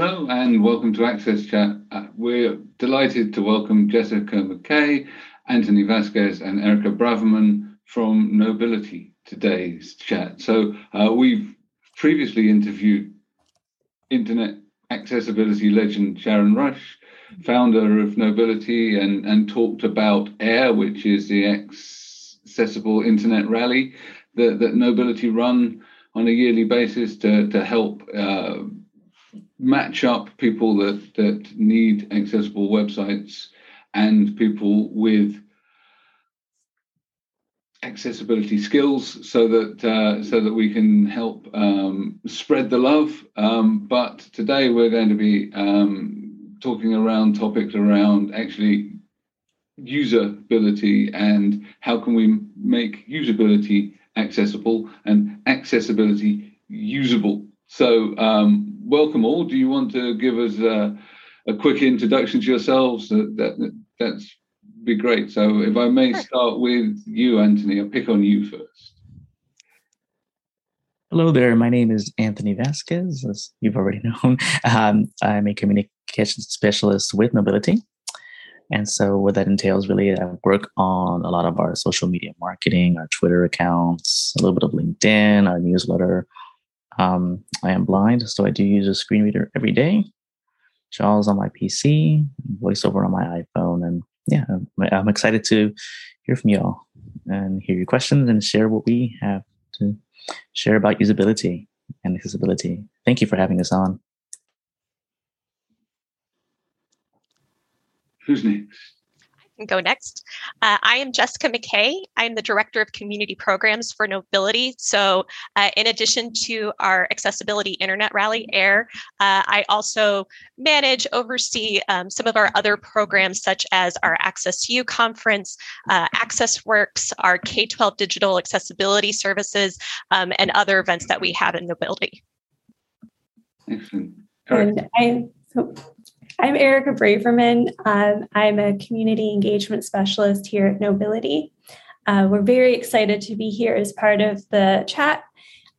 Hello and welcome to Access Chat. Uh, we're delighted to welcome Jessica McKay, Anthony Vasquez, and Erica Braverman from Knowbility today's chat. So uh, we've previously interviewed internet accessibility legend Sharron Rush, founder of Knowbility, and, and talked about AIR, which is the accessible internet rally that, that Knowbility run on a yearly basis to, to help uh, match up people that that need accessible websites and people with accessibility skills so that uh, so that we can help um, spread the love. Um, but today we're going to be um, talking around topics around actually usability and how can we make usability accessible and accessibility usable. So um, welcome all. Do you want to give us a, a quick introduction to yourselves? That, that that's be great. So if I may start with you, Anthony, I'll pick on you first. Hello there. My name is Anthony Vasquez, as you've already known. Um, I'm a communication specialist with Knowbility. And so, what that entails really, I work on a lot of our social media marketing, our Twitter accounts, a little bit of LinkedIn, our newsletter, um, I am blind, so I do use a screen reader every day. JAWS on my PC, VoiceOver on my iPhone, and yeah, I'm, I'm excited to hear from y'all and hear your questions and share what we have to share about usability and accessibility. Thank you for having us on. Who's next? Go next. Uh, I am Jessica McKay. I'm the Director of Community Programs for Knowbility. So, uh, in addition to our Accessibility Internet Rally AIR, uh, I also manage, oversee um, some of our other programs, such as our Access U conference, uh, Access Works, our K 12 digital accessibility services, um, and other events that we have in Knowbility. Excellent. And I, so I'm Erica Braverman. Um, I'm a community engagement specialist here at Knowbility. Uh, we're very excited to be here as part of the chat.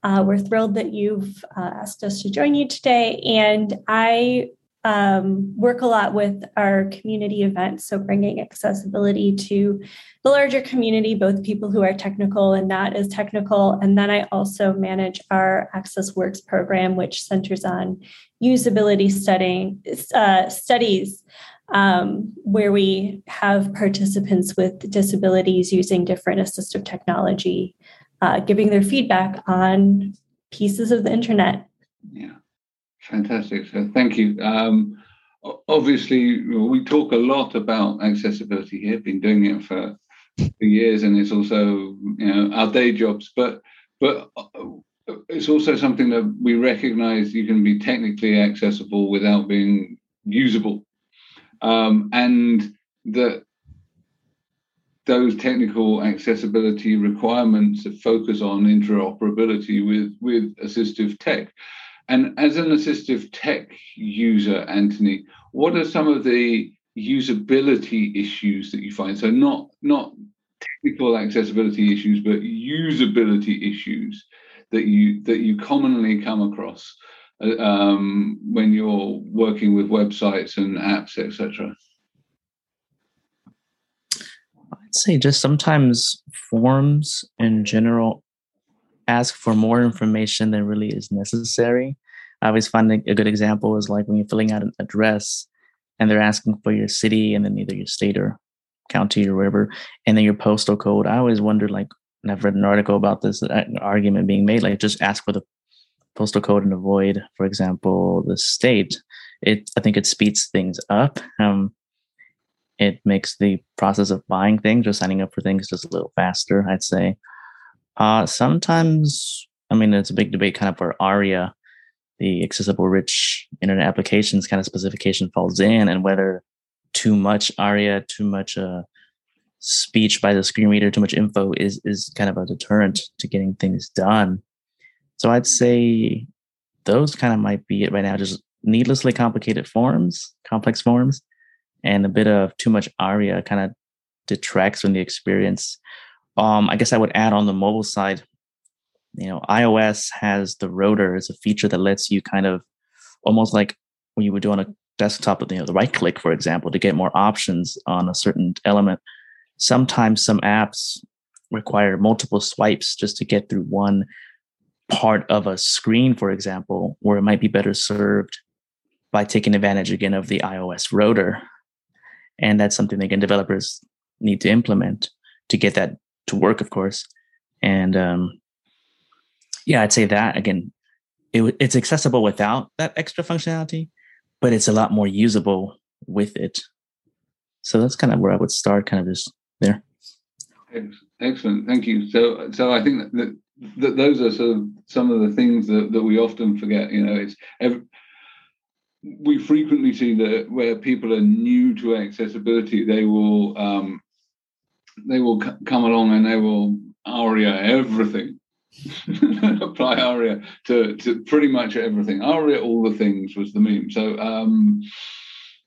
Uh, we're thrilled that you've uh, asked us to join you today. And I um, work a lot with our community events, so bringing accessibility to the larger community, both people who are technical and not as technical. And then I also manage our Access Works program, which centers on usability studying, uh, studies um, where we have participants with disabilities using different assistive technology, uh, giving their feedback on pieces of the internet. Yeah. Fantastic. So thank you. Um, obviously, we talk a lot about accessibility here. Been doing it for, for years, and it's also you know our day jobs. But but uh, it's also something that we recognise you can be technically accessible without being usable, um, and that those technical accessibility requirements focus on interoperability with with assistive tech and as an assistive tech user, Anthony, what are some of the usability issues that you find? So not not technical accessibility issues, but usability issues that you that you commonly come across uh, um, when you're working with websites and apps, etc. I'd say just sometimes forms in general ask for more information than really is necessary. I always find a good example is like when you're filling out an address and they're asking for your city and then either your state or county or wherever, and then your postal code. I always wonder, like, and I've read an article about this uh, argument being made, like, just ask for the postal code and avoid, for example, the state. It, I think it speeds things up. Um, it makes the process of buying things or signing up for things just a little faster, I'd say. Uh, sometimes, I mean, it's a big debate kind of for ARIA, the accessible rich internet applications kind of specification falls in, and whether too much ARIA, too much uh, speech by the screen reader, too much info is is kind of a deterrent to getting things done. So I'd say those kind of might be it right now. Just needlessly complicated forms, complex forms, and a bit of too much ARIA kind of detracts from the experience. Um, I guess I would add on the mobile side, you know, iOS has the rotor as a feature that lets you kind of almost like when you would do on a desktop, you know, the right click, for example, to get more options on a certain element. Sometimes some apps require multiple swipes just to get through one part of a screen, for example, where it might be better served by taking advantage again of the iOS rotor. And that's something again developers need to implement to get that to work, of course. And um, yeah, I'd say that again, it, it's accessible without that extra functionality, but it's a lot more usable with it. So that's kind of where I would start, kind of just there. Excellent, thank you. So, so I think that, that those are sort of some of the things that, that we often forget. You know, it's every, we frequently see that where people are new to accessibility, they will um, they will c- come along and they will aria everything, apply aria to, to pretty much everything. Aria all the things was the meme. So um,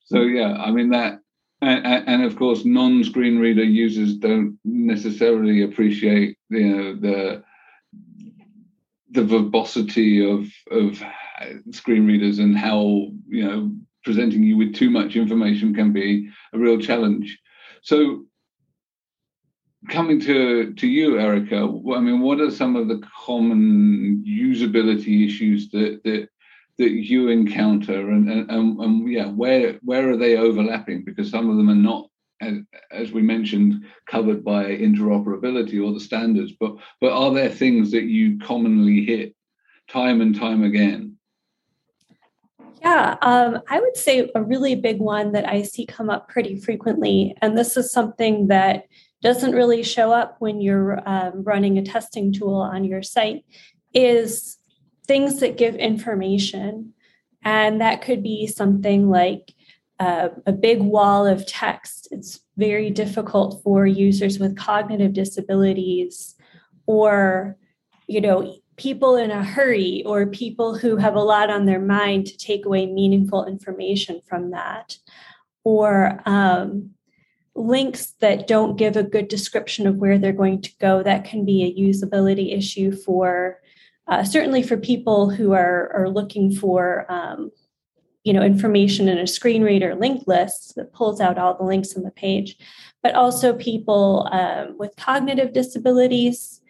so yeah, I mean that. And, and of course, non-screen reader users don't necessarily appreciate, you know, the the verbosity of of screen readers and how you know presenting you with too much information can be a real challenge. So coming to to you, Erica, I mean, what are some of the common usability issues that that that you encounter, and and, and, and yeah, where where are they overlapping? Because some of them are not as, we mentioned, covered by interoperability or the standards, but but are there things that you commonly hit time and time again? Yeah, um, I would say a really big one that I see come up pretty frequently, and this is something that doesn't really show up when you're um, running a testing tool on your site, is things that give information. And that could be something like uh, a big wall of text. It's very difficult for users with cognitive disabilities or, you know, people in a hurry or people who have a lot on their mind to take away meaningful information from that or um, links that don't give a good description of where they're going to go that can be a usability issue for uh, certainly for people who are, are looking for um, you know information in a screen reader linked list that pulls out all the links on the page but also people um, with cognitive disabilities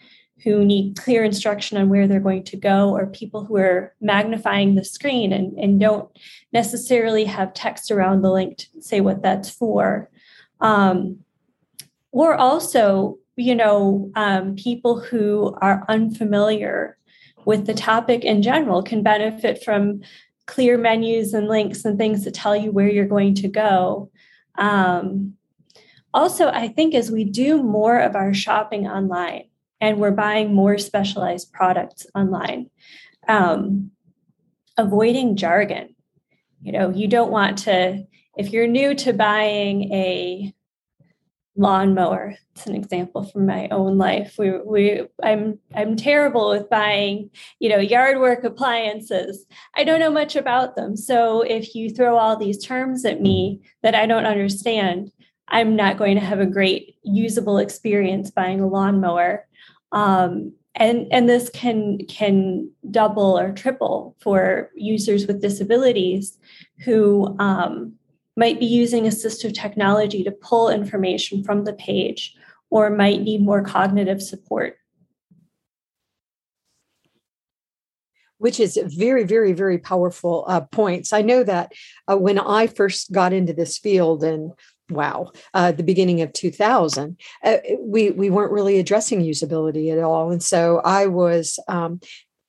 who need clear instruction on where they're going to go or people who are magnifying the screen and, and don't necessarily have text around the link to say what that's for um, or also you know um, people who are unfamiliar with the topic in general can benefit from clear menus and links and things that tell you where you're going to go. Um, also, I think as we do more of our shopping online and we're buying more specialized products online, um, avoiding jargon. You know, you don't want to, if you're new to buying a lawnmower. It's an example from my own life. We, we, I'm, I'm terrible with buying, you know, yard work appliances. I don't know much about them. So if you throw all these terms at me that I don't understand, I'm not going to have a great usable experience buying a lawnmower. Um, and and this can can double or triple for users with disabilities who um, might be using assistive technology to pull information from the page or might need more cognitive support. Which is very, very, very powerful uh, points. I know that uh, when I first got into this field and wow, uh, the beginning of 2000, uh, we we weren't really addressing usability at all, and so I was um,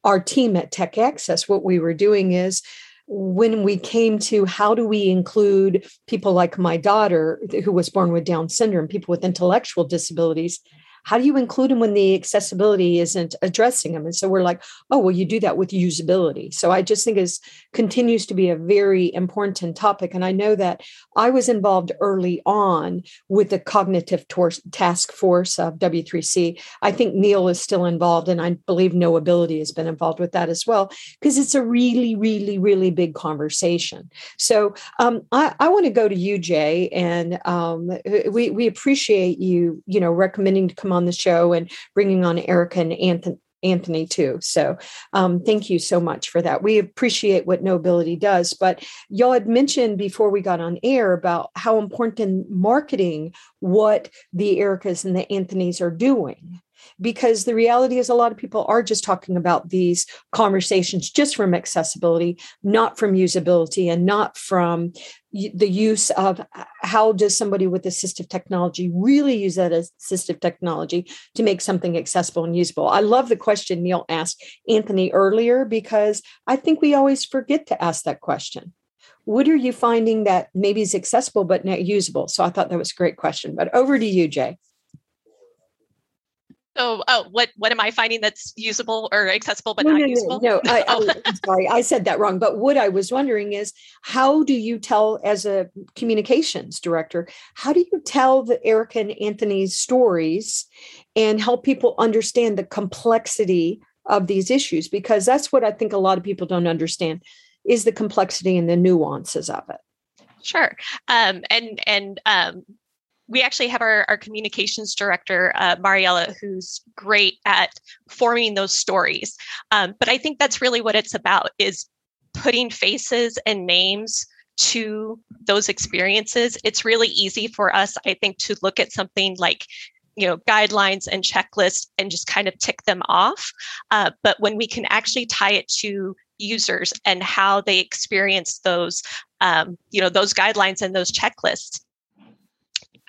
our team at Tech Access. What we were doing is when we came to how do we include people like my daughter who was born with down syndrome people with intellectual disabilities how do you include them when the accessibility isn't addressing them? And so we're like oh well you do that with usability. So i just think is continues to be a very important topic. And i know that i was involved early on with the cognitive tor- task force of w3c i think neil is still involved and i believe Knowbility has been involved with that as well because it's a really really really big conversation. So um, i, I want to go to you jay and um, we, we appreciate you you know recommending to come on the show and bringing on Erica and Anthony Anthony too. So um, thank you so much for that. We appreciate what Knowbility does. But y'all had mentioned before we got on air about how important in marketing what the Ericas and the Anthonys are doing because the reality is a lot of people are just talking about these conversations just from accessibility not from usability and not from the use of uh, how does somebody with assistive technology really use that assistive technology to make something accessible and usable? I love the question neil asked anthony earlier because i think we always forget to ask that question. What are you finding that maybe is accessible but not usable? So i thought that was a great question but over to you jay so, oh, what what am I finding that's usable or accessible but no, not no, usable? No, no I, oh. I, sorry, I said that wrong. But what I was wondering is, how do you tell, as a communications director, how do you tell the Erica and Anthony's stories and help people understand the complexity of these issues? Because that's what I think a lot of people don't understand is the complexity and the nuances of it. Sure. Um, and and um, we actually have our, our communications director, uh, Mariella, who's great at forming those stories. Um, but I think that's really what it's about is putting faces and names to those experiences. It's really easy for us, I think, to look at something like you know guidelines and checklists and just kind of tick them off uh, but when we can actually tie it to users and how they experience those um, you know those guidelines and those checklists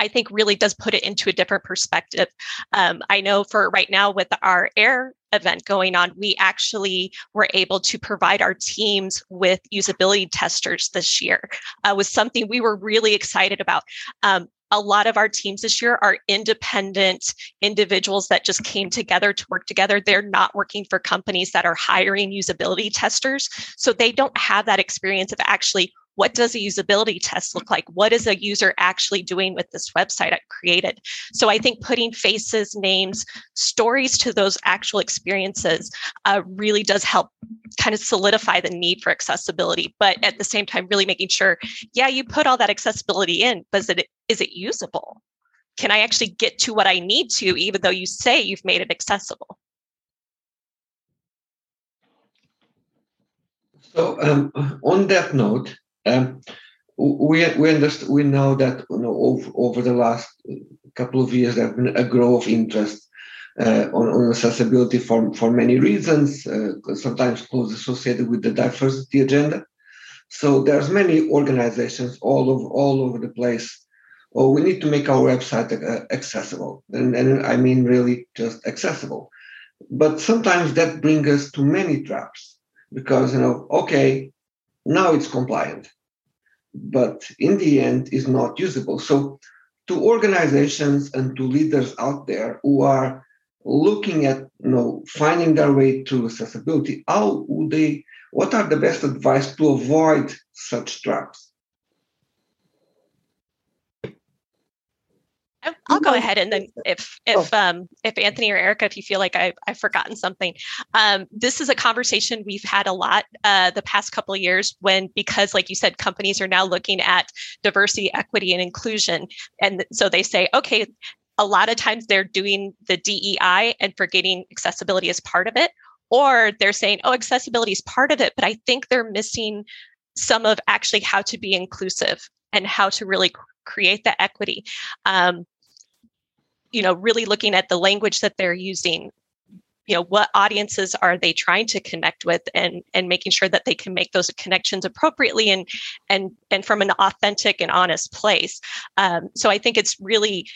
I think really does put it into a different perspective. Um, I know for right now with our air event going on, we actually were able to provide our teams with usability testers this year. Uh, was something we were really excited about. Um, a lot of our teams this year are independent individuals that just came together to work together. They're not working for companies that are hiring usability testers. So they don't have that experience of actually what does a usability test look like? What is a user actually doing with this website I created? So I think putting faces, names, stories to those actual experiences uh, really does help kind of solidify the need for accessibility. But at the same time, really making sure, yeah, you put all that accessibility in, but is it, is it usable? Can I actually get to what I need to, even though you say you've made it accessible? So um, on that note, um, we we understand we know that you know, over, over the last couple of years there has been a growth of interest uh, on, on, accessibility for, for many reasons, uh, sometimes closely associated with the diversity agenda. So there's many organizations all over all over the place. Oh, we need to make our website uh, accessible, and, and I mean really just accessible. But sometimes that brings us to many traps because you know, okay, now it's compliant, but in the end is not usable. So to organizations and to leaders out there who are looking at you know finding their way to accessibility, how would they what are the best advice to avoid such traps? I'll go ahead and then if if oh. um if Anthony or Erica, if you feel like I, I've forgotten something, um, this is a conversation we've had a lot uh, the past couple of years when because like you said, companies are now looking at diversity, equity, and inclusion, and so they say, okay, a lot of times they're doing the DEI and forgetting accessibility as part of it, or they're saying, oh, accessibility is part of it, but I think they're missing some of actually how to be inclusive and how to really create that equity. Um, you know really looking at the language that they're using you know what audiences are they trying to connect with and and making sure that they can make those connections appropriately and and and from an authentic and honest place um, so i think it's really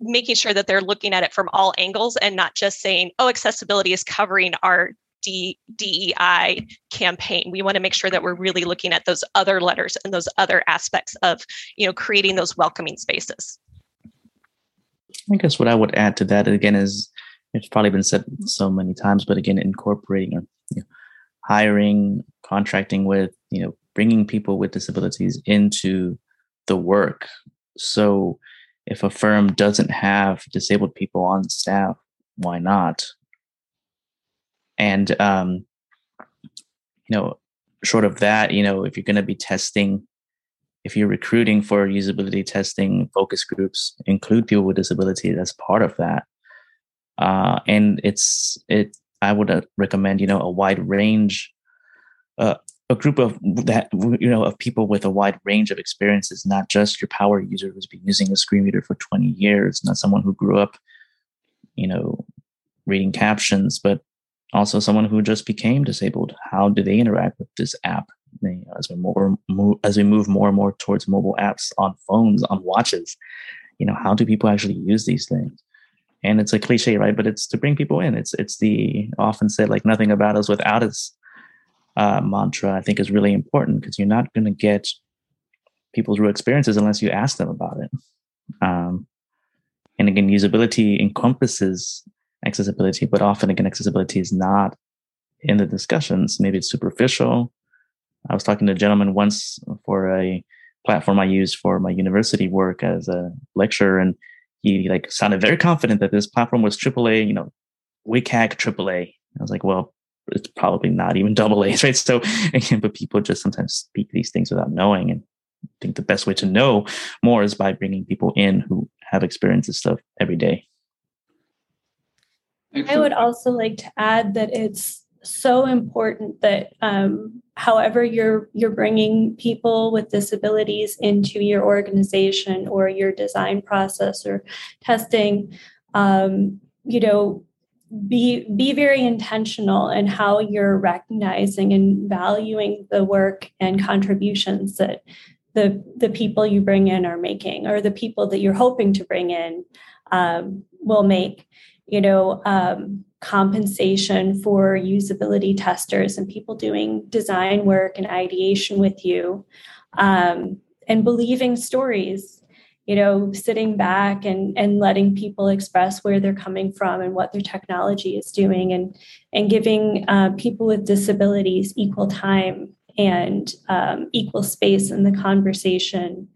making sure that they're looking at it from all angles and not just saying oh accessibility is covering our D, DEI campaign. We want to make sure that we're really looking at those other letters and those other aspects of, you know, creating those welcoming spaces. I guess what I would add to that again is it's probably been said so many times, but again, incorporating or you know, hiring, contracting with, you know, bringing people with disabilities into the work. So if a firm doesn't have disabled people on staff, why not? And um, you know, short of that, you know, if you're going to be testing if you're recruiting for usability testing focus groups include people with disabilities as part of that uh, and it's it. I would uh, recommend you know a wide range, uh, a group of that you know of people with a wide range of experiences, not just your power user who's been using a screen reader for 20 years, not someone who grew up, you know, reading captions, but also someone who just became disabled. How do they interact with this app? As we more move, as we move more and more towards mobile apps on phones, on watches, you know, how do people actually use these things? And it's a cliche, right? But it's to bring people in. It's it's the often said like nothing about us without us uh, mantra. I think is really important because you're not going to get people's real experiences unless you ask them about it. Um, and again, usability encompasses accessibility, but often again, accessibility is not in the discussions. Maybe it's superficial. I was talking to a gentleman once for a platform I use for my university work as a lecturer, and he like sounded very confident that this platform was AAA, you know, WCAG AAA. I was like, well, it's probably not even double A's, right? So again, but people just sometimes speak these things without knowing. And I think the best way to know more is by bringing people in who have experienced this stuff every day. I would also like to add that it's so important that um, however you're you're bringing people with disabilities into your organization or your design process or testing um, you know be be very intentional in how you're recognizing and valuing the work and contributions that the the people you bring in are making or the people that you're hoping to bring in um, will make you know um, compensation for usability testers and people doing design work and ideation with you um, and believing stories you know sitting back and and letting people express where they're coming from and what their technology is doing and and giving uh, people with disabilities equal time and um, equal space in the conversation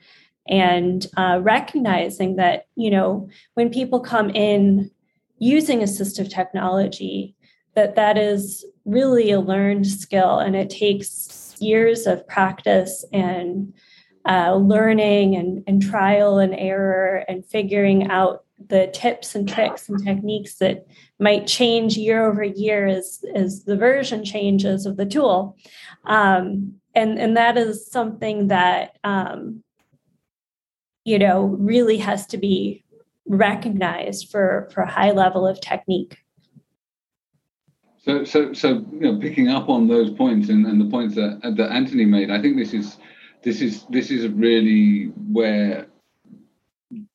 and uh, recognizing that you know when people come in using assistive technology that that is really a learned skill and it takes years of practice and uh, learning and, and trial and error and figuring out the tips and tricks and techniques that might change year over year as, as the version changes of the tool. Um, and, and that is something that um, you know really has to be recognized for for a high level of technique. So, so, so, you know, picking up on those points and, and the points that that Anthony made, I think this is this is this is really where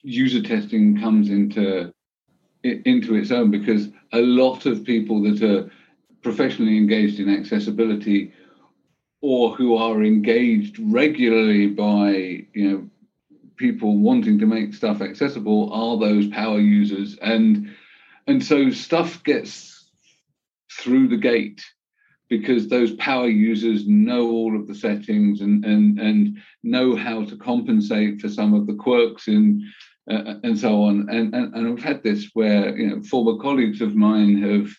user testing comes into into its own because a lot of people that are professionally engaged in accessibility or who are engaged regularly by you know people wanting to make stuff accessible are those power users. And and so stuff gets through the gate because those power users know all of the settings and and and know how to compensate for some of the quirks in uh, and so on. And, and and I've had this where you know former colleagues of mine have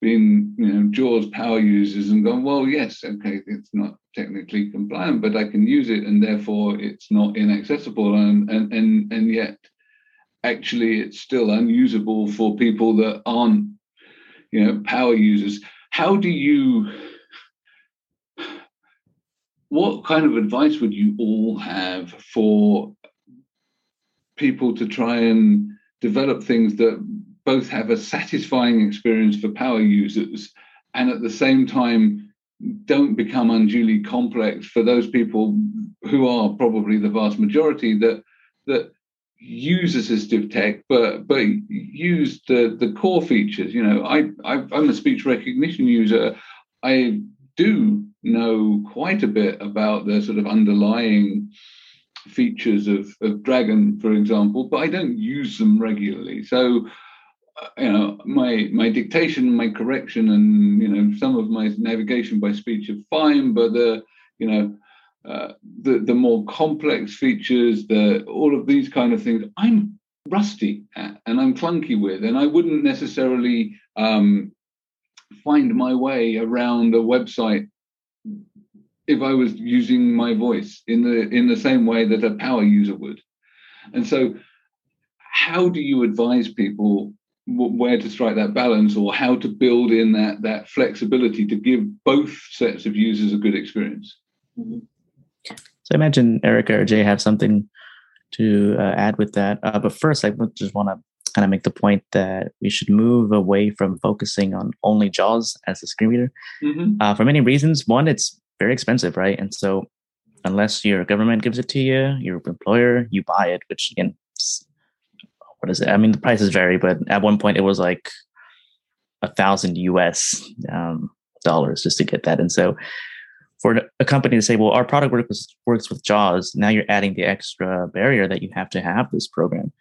been you know JAWS power users and gone well yes okay it's not technically compliant, but I can use it, and therefore it's not inaccessible, and and and and yet actually it's still unusable for people that aren't you know power users. How do you? What kind of advice would you all have for people to try and develop things that both have a satisfying experience for power users and at the same time don't become unduly complex for those people who are probably the vast majority that that use assistive tech but but use the the core features. You know i, I i'm a speech recognition user. I do know quite a bit about the sort of underlying features of, of dragon for example but i don't use them regularly. So you know my my dictation my correction and you know some of my navigation by speech are fine but the you know uh, the the more complex features the all of these kind of things i'm rusty at and i'm clunky with and i wouldn't necessarily um, find my way around a website if i was using my voice in the in the same way that a power user would. And so how do you advise people where to strike that balance or how to build in that that flexibility to give both sets of users a good experience. Mm-hmm. So I imagine Erica or Jay have something to uh, add with that. Uh, but first, I just want to kind of make the point that we should move away from focusing on only JAWS as a screen reader mm-hmm. uh, for many reasons. One, it's very expensive, right? And so, unless your government gives it to you, your employer, you buy it, which again, what is it? I mean, the prices vary, but at one point it was like a thousand US um, dollars just to get that. And so, for a company to say, well, our product works, works with JAWS, now you're adding the extra barrier that you have to have this program.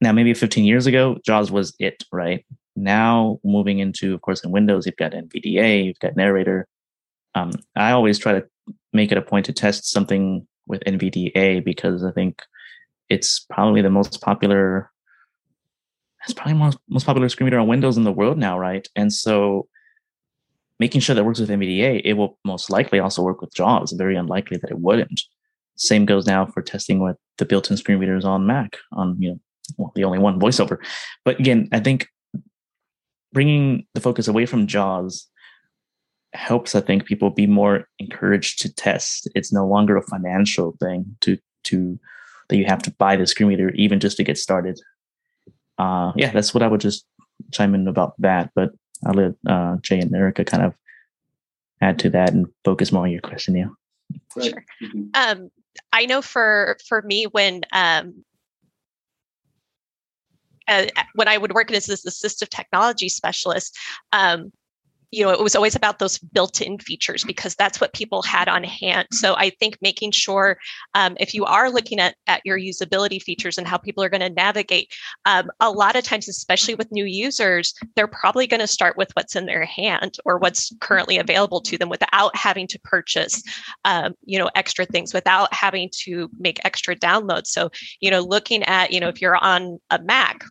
Now, maybe 15 years ago, JAWS was it, right? Now, moving into, of course, in Windows, you've got NVDA, you've got Narrator. Um, I always try to make it a point to test something with NVDA because I think it's probably the most popular. It's probably most most popular screen reader on Windows in the world now, right? And so, making sure that works with NVDA, it will most likely also work with JAWS. Very unlikely that it wouldn't. Same goes now for testing with the built-in screen readers on Mac on you know well, the only one voiceover. But again, I think bringing the focus away from JAWS helps I think people be more encouraged to test. It's no longer a financial thing to to that you have to buy the screen reader even just to get started. Uh, yeah, that's what I would just chime in about that. But I'll let uh, Jay and Erica kind of add to that and focus more on your question, Neil. Sure. Um, I know for for me when um, uh, when I would work as this assistive technology specialist, um, you know, it was always about those built-in features because that's what people had on hand. So I think making sure um, if you are looking at at your usability features and how people are going to navigate, um, a lot of times, especially with new users, they're probably going to start with what's in their hand or what's currently available to them without having to purchase, um, you know, extra things, without having to make extra downloads. So you know, looking at you know, if you're on a Mac,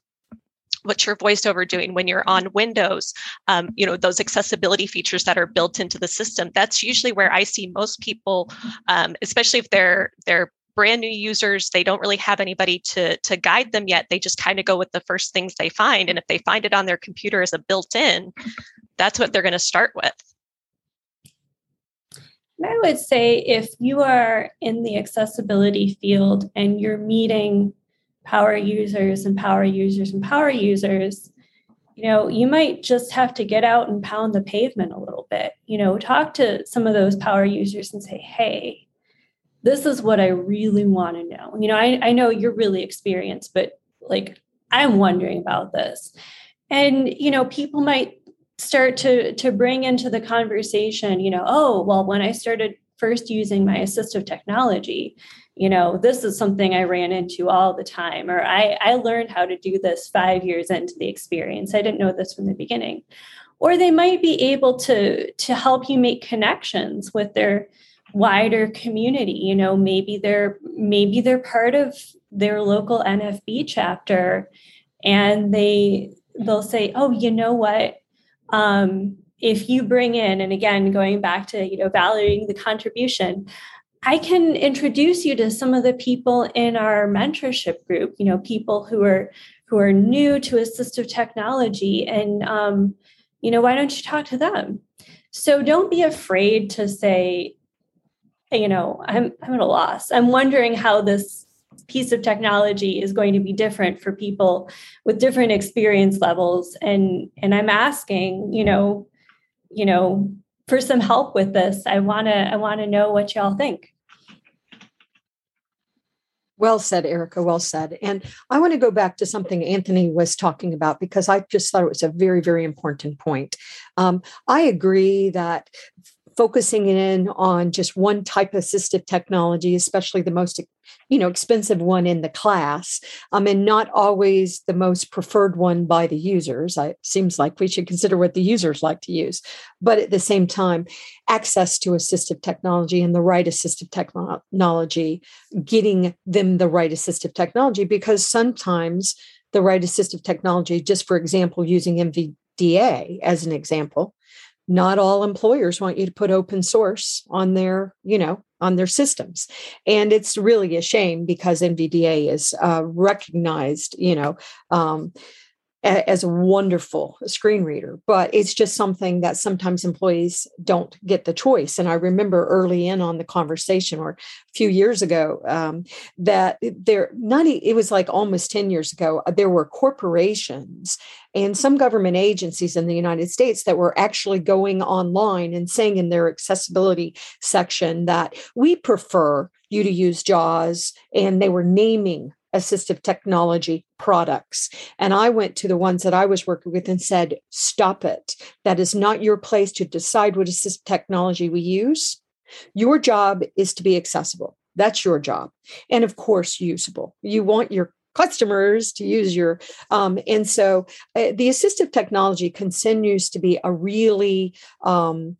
what's your voiceover doing when you're on windows um, you know those accessibility features that are built into the system. That's usually where i see most people um, especially if they're they're brand new users they don't really have anybody to to guide them yet. They just kind of go with the first things they find and if they find it on their computer as a built-in that's what they're going to start with. I would say if you are in the accessibility field and you're meeting power users and power users and power users, you know, you might just have to get out and pound the pavement a little bit. You know, talk to some of those power users and say, hey, this is what I really want to know. You know, I, I know you're really experienced, but like I'm wondering about this. And, you know, people might start to to bring into the conversation, you know, oh, well, when I started first using my assistive technology, you know, this is something I ran into all the time, or I, I learned how to do this five years into the experience. I didn't know this from the beginning. Or they might be able to, to help you make connections with their wider community. You know, maybe they're maybe they're part of their local NFB chapter and they they'll say, oh, you know what? Um, if you bring in, and again, going back to you know valuing the contribution, I can introduce you to some of the people in our mentorship group, you know, people who are who are new to assistive technology and um, you know, why don't you talk to them? So don't be afraid to say, you know, I'm I'm at a loss. I'm wondering how this piece of technology is going to be different for people with different experience levels and and I'm asking, you know, you know, for some help with this. I want to I want to know what y'all think. Well said, Erica. Well said. And I want to go back to something Anthony was talking about because I just thought it was a very, very important point. Um, I agree that focusing in on just one type of assistive technology, especially the most you know expensive one in the class, um, and not always the most preferred one by the users. It seems like we should consider what the users like to use, but at the same time, access to assistive technology and the right assistive technology, getting them the right assistive technology, because sometimes the right assistive technology, just for example, using NVDA as an example, not all employers want you to put open source on their you know on their systems. And it's really a shame because nvda is uh, recognized you know um, as a wonderful screen reader, but it's just something that sometimes employees don't get the choice. And I remember early in on the conversation, or a few years ago, um, that there not it was like almost ten years ago. Uh, there were corporations and some government agencies in the United States that were actually going online and saying in their accessibility section that we prefer you to use JAWS, and they were naming assistive technology products. And I went to the ones that I was working with and said, stop it. That is not your place to decide what assistive technology we use. Your job is to be accessible. That's your job. And of course, usable. You want your customers to use your um, and so uh, the assistive technology continues to be a really um,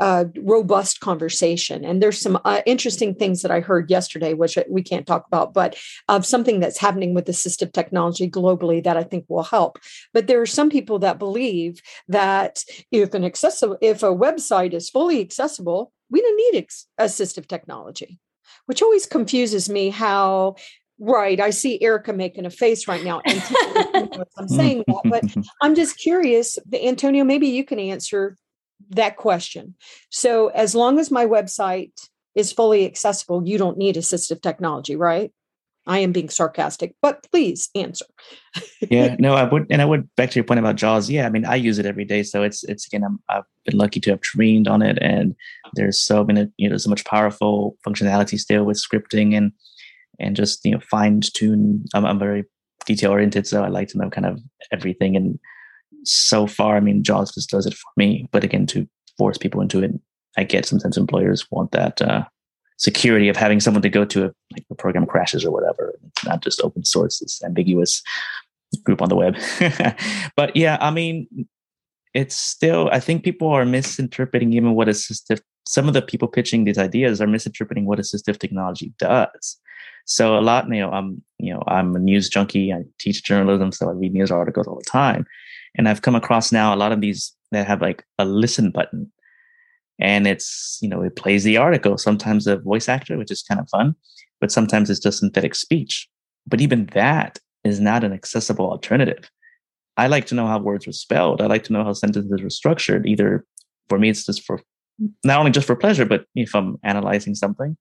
uh, robust conversation. And there's some uh, interesting things that I heard yesterday, which we can't talk about, but of something that's happening with assistive technology globally that I think will help. But there are some people that believe that if an accessible, if a website is fully accessible, we don't need ex- assistive technology, which always confuses me. How Right. I see Erica making a face right now. I'm saying that, but I'm just curious, Antonio, maybe you can answer that question. So as long as my website is fully accessible, you don't need assistive technology, right? I am being sarcastic, but please answer. yeah, no, I would, and I would back to your point about JAWS. Yeah, I mean, I use it every day, so it's it's again, i have been lucky to have trained on it, and there's so many, you know, so much powerful functionality still with scripting and and just you know fine tune. I'm, I'm very detail oriented, so I like to know kind of everything and so far, I mean, JAWS just does it for me. But again, to force people into it, I get sometimes employers want that uh, security of having someone to go to if like the program crashes or whatever. It's not just open source; it's ambiguous group on the web. but yeah, I mean, it's still. I think people are misinterpreting even what assistive. Some of the people pitching these ideas are misinterpreting what assistive technology does. So a lot, you know, I'm, you know, I'm a news junkie. I teach journalism, so I read news articles all the time. And I've come across now a lot of these that have like a listen button. And it's, you know, it plays the article, sometimes a voice actor, which is kind of fun, but sometimes it's just synthetic speech. But even that is not an accessible alternative. I like to know how words were spelled. I like to know how sentences were structured. Either for me, it's just for not only just for pleasure, but if I'm analyzing something,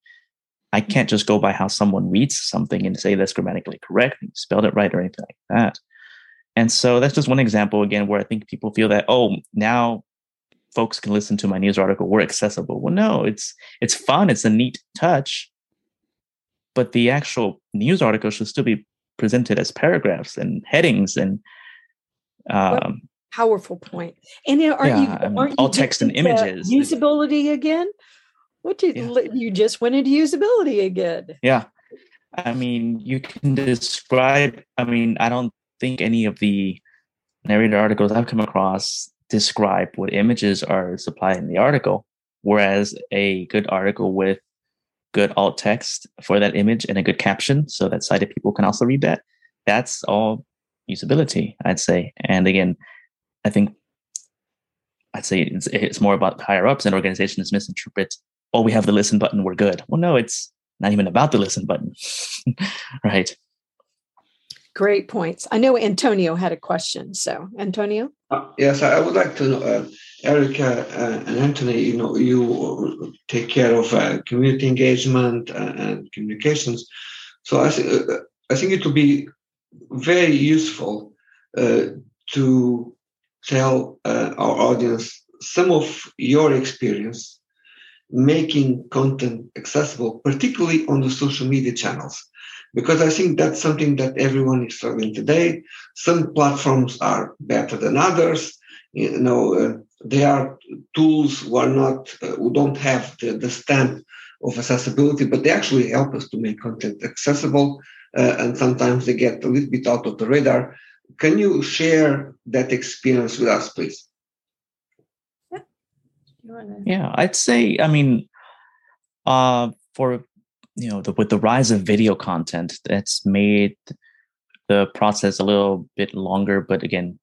I can't just go by how someone reads something and say that's grammatically correct, and spelled it right, or anything like that. And so that's just one example again where I think people feel that oh now folks can listen to my news article we're accessible. Well, no, it's it's fun, it's a neat touch, but the actual news article should still be presented as paragraphs and headings and um, powerful point. And aren't yeah, you aren't all you text and images usability again? What did yeah. you just went into usability again? Yeah. I mean, you can describe. I mean, I don't think any of the narrated articles I've come across describe what images are supplied in the article, whereas a good article with good alt text for that image and a good caption so that sighted people can also read that, that's all usability, I'd say. And again, I think I'd say it's, it's more about higher ups and organizations misinterpret, oh, we have the listen button, we're good. Well, no, it's not even about the listen button, right? Great points. I know Antonio had a question. So, Antonio? Uh, yes, I would like to know, uh, Erica uh, and Anthony, you know, you take care of uh, community engagement and communications. So I, th- uh, I think it would be very useful uh, to tell our audience some of your experience making content accessible, particularly on the social media channels because I think that's something that everyone is struggling today. Some platforms are better than others. You know, uh, they are tools who are not, uh, who don't have the, the stamp of accessibility, but they actually help us to make content accessible. Uh, and sometimes they get a little bit out of the radar. Can you share that experience with us, please? Yeah, I'd say, I mean, uh, for you know the, with the rise of video content that's made the process a little bit longer but again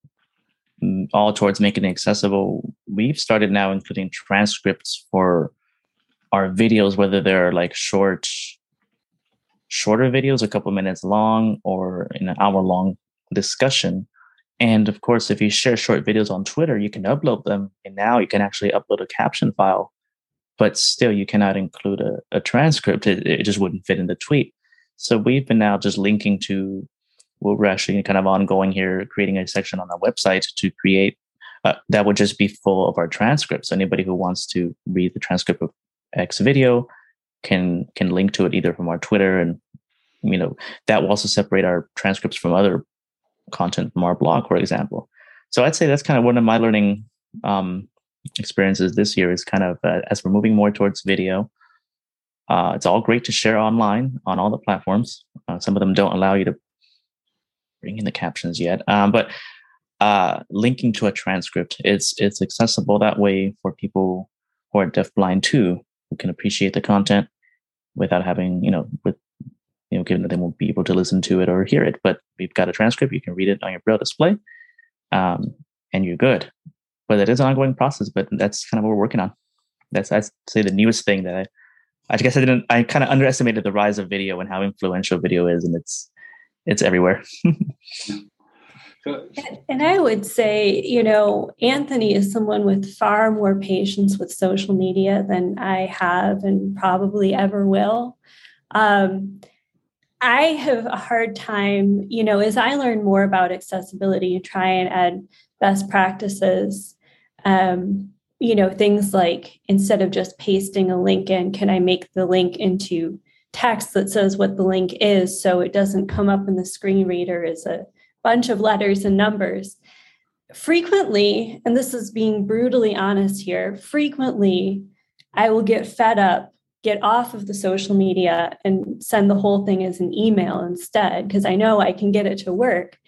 mm, all towards making it accessible we've started now including transcripts for our videos whether they're like short shorter videos a couple minutes long or in an hour long discussion and of course, if you share short videos on Twitter, you can upload them. And now you can actually upload a caption file, but still you cannot include a, a transcript. It, it just wouldn't fit in the tweet. So we've been now just linking to what we're actually kind of ongoing here, creating a section on our website to create uh, that would just be full of our transcripts. Anybody who wants to read the transcript of X video can can link to it either from our Twitter and you know that will also separate our transcripts from other content from our blog, for example. So I'd say that's kind of one of my learning um, experiences this year is kind of uh, as we're moving more towards video. Uh, it's all great to share online on all the platforms. Uh, some of them don't allow you to bring in the captions yet, um, but uh, linking to a transcript, it's it's accessible that way for people who are deafblind too, who can appreciate the content without having you know with you know, given that they won't be able to listen to it or hear it. But we've got a transcript; you can read it on your braille display, um, and you're good. But it is an ongoing process. But that's kind of what we're working on. That's I'd say the newest thing that I, I guess I didn't. I kind of underestimated the rise of video and how influential video is, and it's it's everywhere. and I would say, you know, Anthony is someone with far more patience with social media than I have and probably ever will. Um, I have a hard time, you know, as I learn more about accessibility and try and add best practices, um, you know, things like instead of just pasting a link in, can I make the link into text that says what the link is so it doesn't come up in the screen reader as a bunch of letters and numbers? Frequently, and this is being brutally honest here, frequently I will get fed up get off of the social media and send the whole thing as an email instead because I know I can get it to work.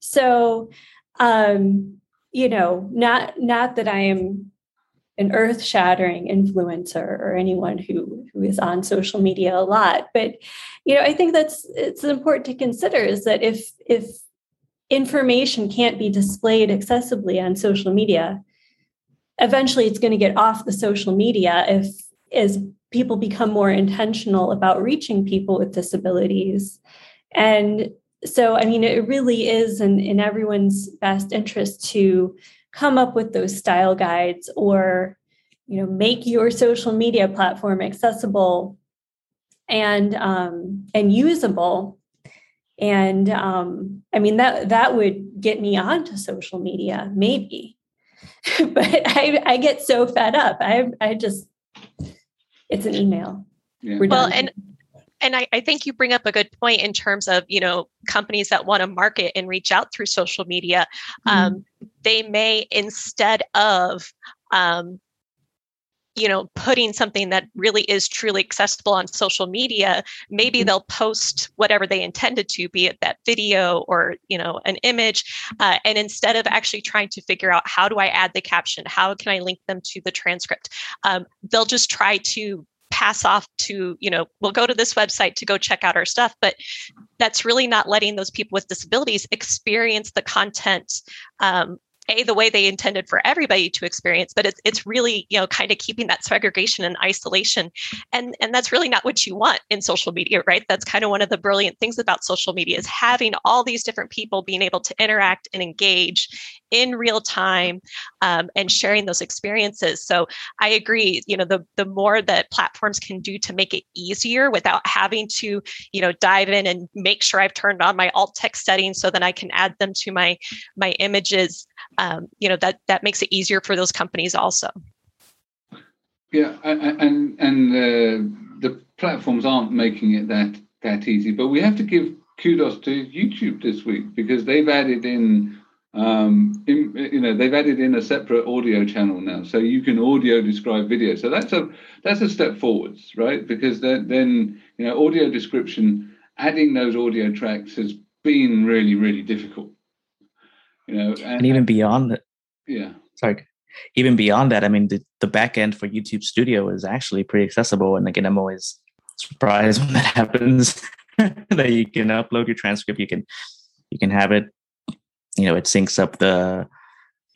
So, um, you know, not not that I am an earth-shattering influencer or anyone who who is on social media a lot, but you know, I think that's it's important to consider is that if if information can't be displayed accessibly on social media, eventually it's going to get off the social media if as people become more intentional about reaching people with disabilities. And so, I mean, it really is in, in everyone's best interest to come up with those style guides or, you know, make your social media platform accessible and um, and usable. And um, I mean that that would get me onto social media, maybe. but I, I get so fed up. I I just it's an email. Yeah. Well, and and I, I, think you bring up a good point in terms of you know companies that want to market and reach out through social media mm-hmm. um, they may instead of um, you know putting something that really is truly accessible on social media maybe mm-hmm. they'll post whatever they intended to be it that video or you know an image uh, and instead of actually trying to figure out how do i add the caption how can i link them to the transcript um, they'll just try to pass off to you know we'll go to this website to go check out our stuff but that's really not letting those people with disabilities experience the content um, a the way they intended for everybody to experience but it's it's really you know kind of keeping that segregation and isolation. And and that's really not what you want in social media right? That's kind of one of the brilliant things about social media is having all these different people being able to interact and engage in real time um, and sharing those experiences. So i agree you know the the more that platforms can do to make it easier without having to you know dive in and make sure i've turned on my alt text settings so that i can add them to my my images um, you know that that makes it easier for those companies also. Yeah and and uh, the platforms aren't making it that that easy but we have to give kudos to youtube this week because they've added in um, in, you know they've added in a separate audio channel now so you can audio describe video. So that's a that's a step forwards right? Because then, then you know audio description adding those audio tracks has been really really difficult you know and, and even beyond that yeah. Sorry even beyond that i mean the, the back end for youtube studio is actually pretty accessible and again i'm always surprised when that happens. That you can upload your transcript you can you can have it you know it syncs up the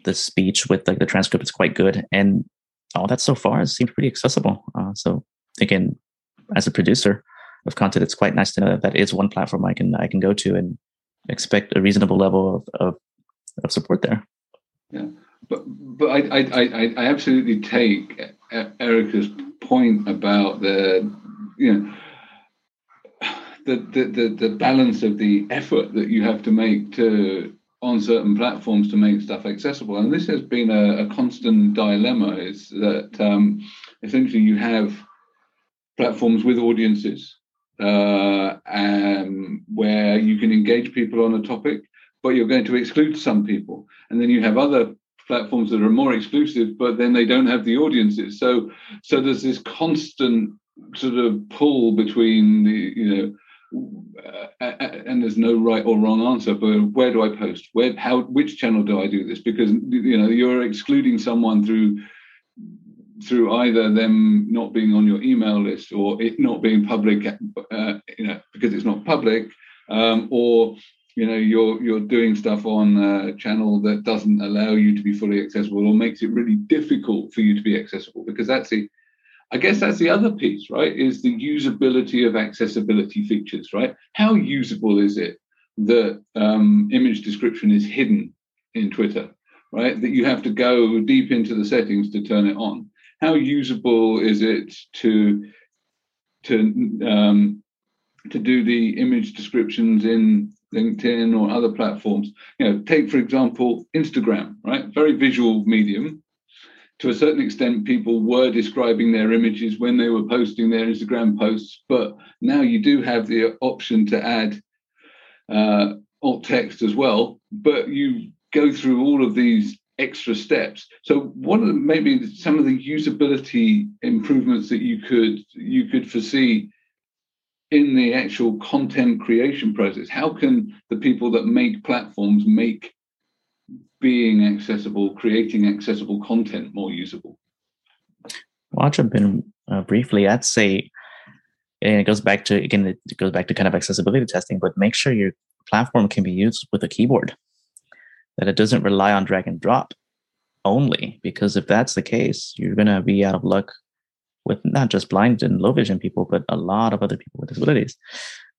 the speech with like the transcript is quite good and all that so far seems pretty accessible. Uh, so again as a producer of content it's quite nice to know that that is one platform i can i can go to and expect a reasonable level of, of of support there. Yeah, but but I I I, absolutely take Erica's point about the you know the, the the the balance of the effort that you have to make to on certain platforms to make stuff accessible. And this has been a, a constant dilemma is that um, essentially you have platforms with audiences uh, where you can engage people on a topic, but you're going to exclude some people. And then you have other platforms that are more exclusive, but then they don't have the audiences. So, so there's this constant sort of pull between the, you know, uh, and there's no right or wrong answer but where do i post where how which channel do i do this because you know you're excluding someone through through either them not being on your email list or it not being public uh, you know because it's not public um, or you know you're you're doing stuff on a channel that doesn't allow you to be fully accessible or makes it really difficult for you to be accessible because that's the I guess that's the other piece, right? Is the usability of accessibility features, right? How usable is it that um, image description is hidden in Twitter, right? That you have to go deep into the settings to turn it on. How usable is it to to um, to do the image descriptions in LinkedIn or other platforms? You know, take for example Instagram, right? Very visual medium to a certain extent, people were describing their images when they were posting their Instagram posts, but now you do have the option to add uh, alt text as well. But you go through all of these extra steps. So, what are maybe some of the usability improvements that you could you could foresee in the actual content creation process? How can the people that make platforms make being accessible, creating accessible content more usable? Well, I'll jump in uh, briefly. I'd say, and it goes back to again, it goes back to kind of accessibility testing, but make sure your platform can be used with a keyboard, that it doesn't rely on drag and drop only, because if that's the case, you're going to be out of luck with not just blind and low vision people, but a lot of other people with disabilities.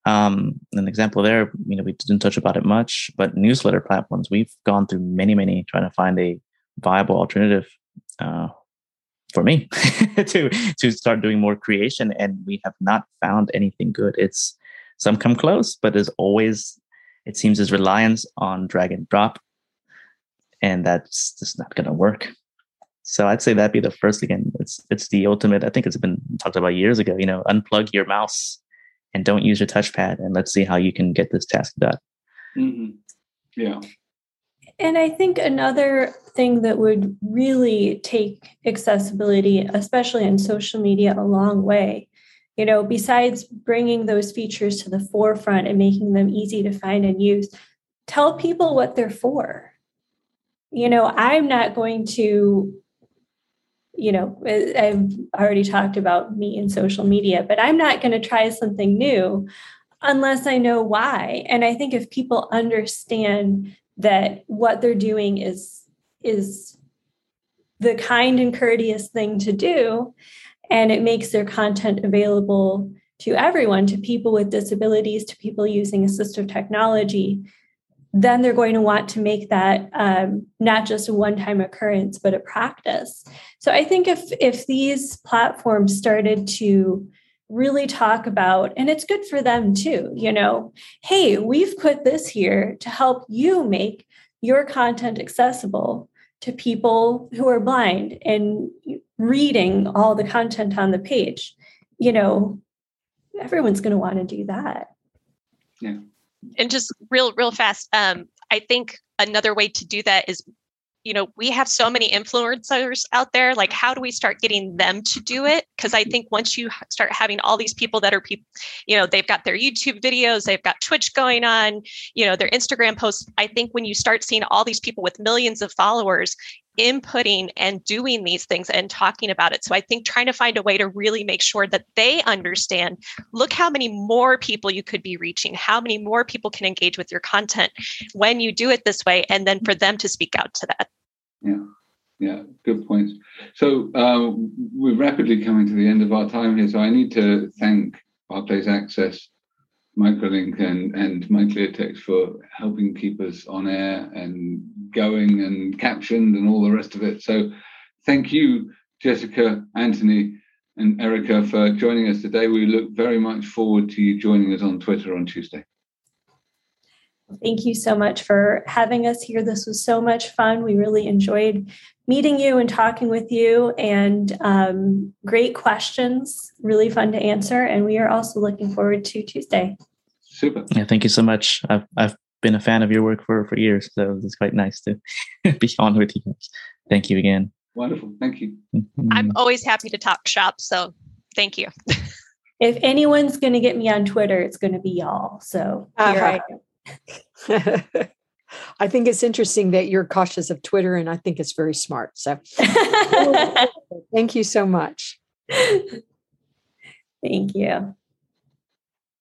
Um, an example there, you know, we didn't touch about it much, but newsletter platforms, we've gone through many, many trying to find a viable alternative uh, for me to to start doing more creation, and we have not found anything good. It's some come close, but there's always it seems as reliance on drag and drop, and that's just not going to work. So I'd say that'd be the first again. It's it's the ultimate. I think it's been talked about years ago. You know, unplug your mouse and don't use your touchpad and let's see how you can get this task done. Mm-hmm. Yeah. And I think another thing that would really take accessibility, especially in social media, a long way, you know, besides bringing those features to the forefront and making them easy to find and use, tell people what they're for. You know, I'm not going to you know, I've already talked about me and social media, but I'm not going to try something new unless I know why. And I think if people understand that what they're doing is is the kind and courteous thing to do and it makes their content available to everyone to people with disabilities to people using assistive technology then they're going to want to make that um, not just a one-time occurrence but a practice. So i think if if these platforms started to really talk about and it's good for them too you know hey we've put this here to help you make your content accessible to people who are blind and reading all the content on the page you know everyone's going to want to do that. Yeah and just real real fast um, i think another way to do that is you know we have so many influencers out there like how do we start getting them to do it? Because i think once you start having all these people that are people you know they've got their youtube videos they've got twitch going on you know their instagram posts i think when you start seeing all these people with millions of followers inputting and doing these things and talking about it. So I think trying to find a way to really make sure that they understand look how many more people you could be reaching, how many more people can engage with your content when you do it this way, and then for them to speak out to that. Yeah. Yeah, good points. So uh, we're rapidly coming to the end of our time here. So I need to thank Barclays Access Microlink and, and MyClearText for helping keep us on air and going and captioned and all the rest of it. So thank you, Jessica, Anthony, and Erica for joining us today. We look very much forward to you joining us on Twitter on Tuesday. Thank you so much for having us here. This was so much fun. We really enjoyed meeting you and talking with you, and um, great questions, really fun to answer. And we are also looking forward to Tuesday. Super. Yeah, thank you so much. I've, I've been a fan of your work for, for years, so it's quite nice to be on with you guys. Thank you again. Wonderful. Thank you. Mm-hmm. I'm always happy to talk shop. So thank you. if anyone's going to get me on Twitter, it's going to be y'all. So uh-huh. I think it's interesting that you're cautious of Twitter, and I think it's very smart. So thank you so much. Thank you.